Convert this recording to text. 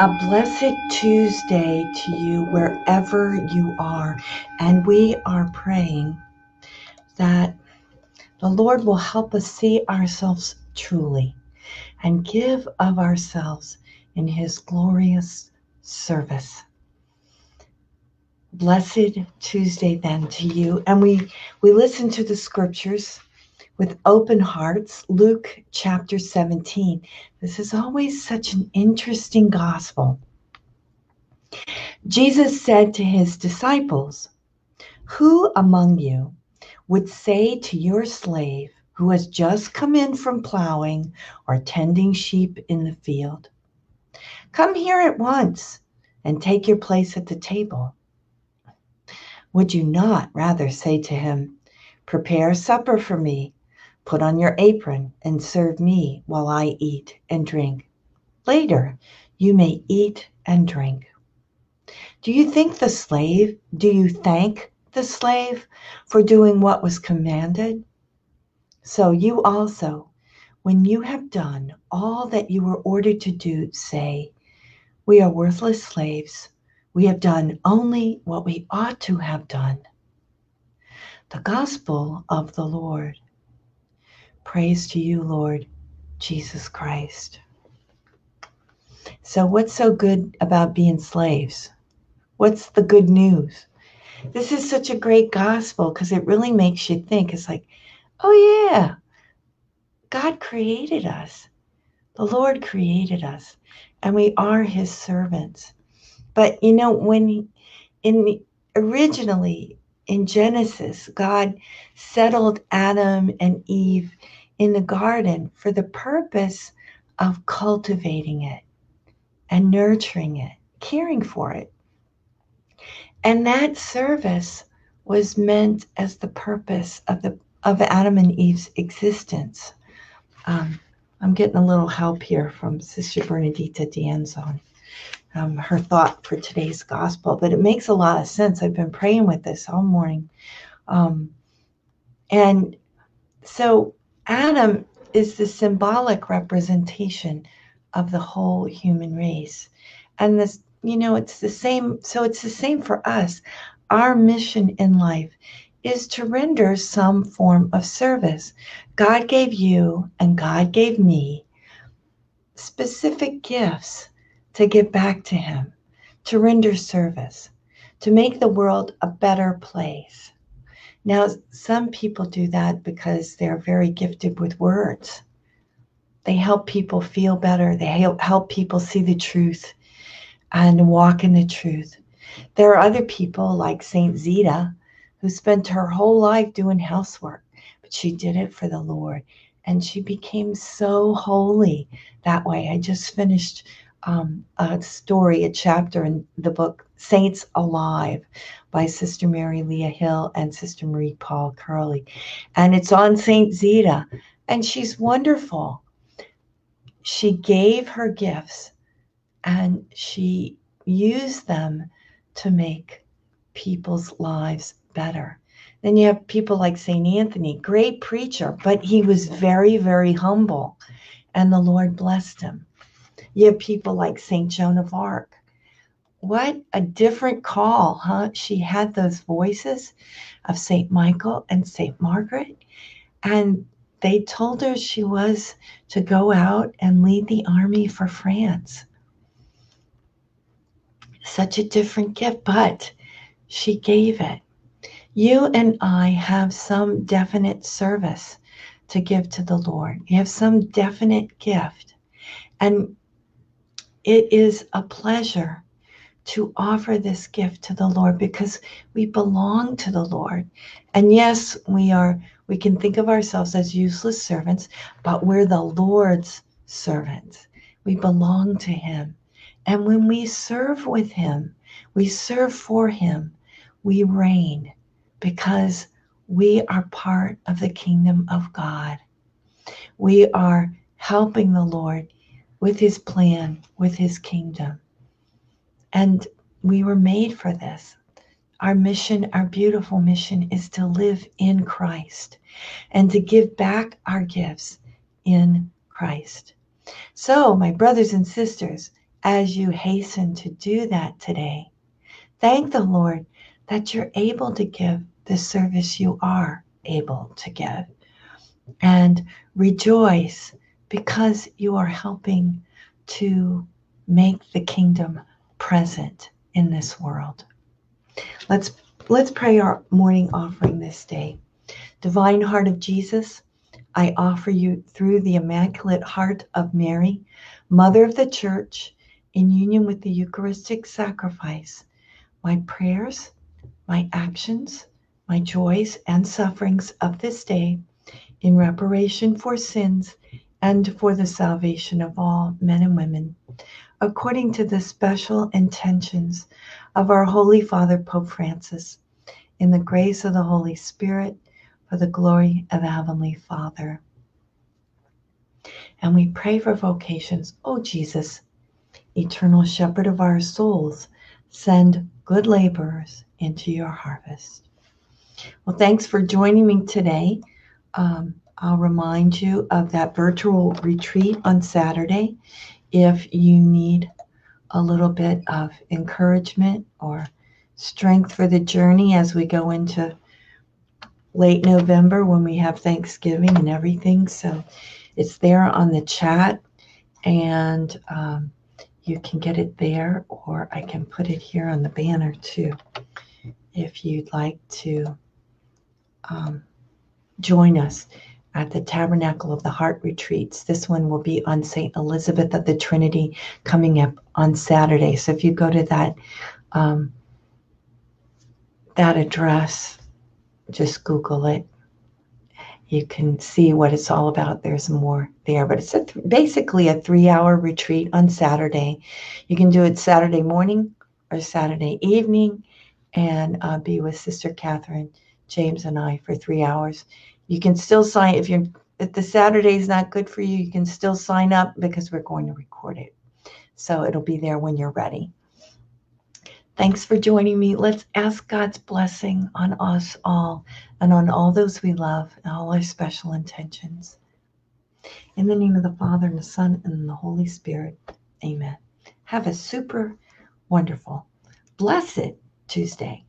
A blessed Tuesday to you wherever you are. And we are praying that the Lord will help us see ourselves truly and give of ourselves in his glorious service. Blessed Tuesday then to you. And we we listen to the scriptures with open hearts. Luke chapter 17. This is always such an interesting gospel. Jesus said to his disciples, Who among you would say to your slave who has just come in from plowing or tending sheep in the field, Come here at once and take your place at the table? Would you not rather say to him, Prepare supper for me Put on your apron and serve me while I eat and drink. Later, you may eat and drink. Do you think the slave, do you thank the slave for doing what was commanded? So you also, when you have done all that you were ordered to do, say, We are worthless slaves. We have done only what we ought to have done. The gospel of the Lord. Praise to you, Lord Jesus Christ. So, what's so good about being slaves? What's the good news? This is such a great gospel because it really makes you think. It's like, oh, yeah, God created us. The Lord created us, and we are his servants. But you know, when in originally in Genesis, God settled Adam and Eve in the garden for the purpose of cultivating it and nurturing it, caring for it. And that service was meant as the purpose of the of Adam and Eve's existence. Um, I'm getting a little help here from Sister Bernadita Dianzon, um, her thought for today's gospel, but it makes a lot of sense. I've been praying with this all morning. Um, and so Adam is the symbolic representation of the whole human race. And this, you know, it's the same. So it's the same for us. Our mission in life is to render some form of service. God gave you and God gave me specific gifts to give back to Him, to render service, to make the world a better place. Now, some people do that because they're very gifted with words. They help people feel better, they help people see the truth and walk in the truth. There are other people like St. Zita who spent her whole life doing housework, but she did it for the Lord and she became so holy that way. I just finished um, a story, a chapter in the book Saints Alive by Sister Mary Lea Hill and Sister Marie Paul Curley. And it's on Saint Zita, and she's wonderful. She gave her gifts and she used them to make people's lives better. Then you have people like St. Anthony, great preacher, but he was very, very humble, and the Lord blessed him. You have people like St. Joan of Arc. What a different call, huh? She had those voices of St. Michael and St. Margaret, and they told her she was to go out and lead the army for France. Such a different gift, but she gave it. You and I have some definite service to give to the Lord. You have some definite gift. And it is a pleasure to offer this gift to the Lord because we belong to the Lord. And yes, we are we can think of ourselves as useless servants, but we're the Lord's servants. We belong to him. And when we serve with him, we serve for him, we reign because we are part of the kingdom of God. We are helping the Lord with his plan, with his kingdom. And we were made for this. Our mission, our beautiful mission, is to live in Christ and to give back our gifts in Christ. So, my brothers and sisters, as you hasten to do that today, thank the Lord that you're able to give the service you are able to give. And rejoice because you are helping to make the kingdom present in this world. Let's let's pray our morning offering this day. Divine heart of Jesus, I offer you through the immaculate heart of Mary, mother of the church, in union with the Eucharistic sacrifice, my prayers, my actions, my joys and sufferings of this day in reparation for sins and for the salvation of all men and women, according to the special intentions of our Holy Father, Pope Francis, in the grace of the Holy Spirit, for the glory of the Heavenly Father. And we pray for vocations. Oh, Jesus, eternal shepherd of our souls, send good laborers into your harvest. Well, thanks for joining me today. Um, I'll remind you of that virtual retreat on Saturday. If you need a little bit of encouragement or strength for the journey as we go into late November when we have Thanksgiving and everything. So it's there on the chat, and um, you can get it there, or I can put it here on the banner too if you'd like to um, join us at the Tabernacle of the Heart retreats. This one will be on St. Elizabeth of the Trinity coming up on Saturday. So if you go to that um, that address, just Google it. You can see what it's all about. There's more there, but it's a th- basically a three-hour retreat on Saturday. You can do it Saturday morning or Saturday evening, and uh, be with Sister Kathryn James and I for three hours. You can still sign if you're if the Saturday is not good for you, you can still sign up because we're going to record it. So it'll be there when you're ready. Thanks for joining me. Let's ask God's blessing on us all and on all those we love and all our special intentions. In the name of the Father and the Son and the Holy Spirit, amen. Have a super wonderful, blessed Tuesday.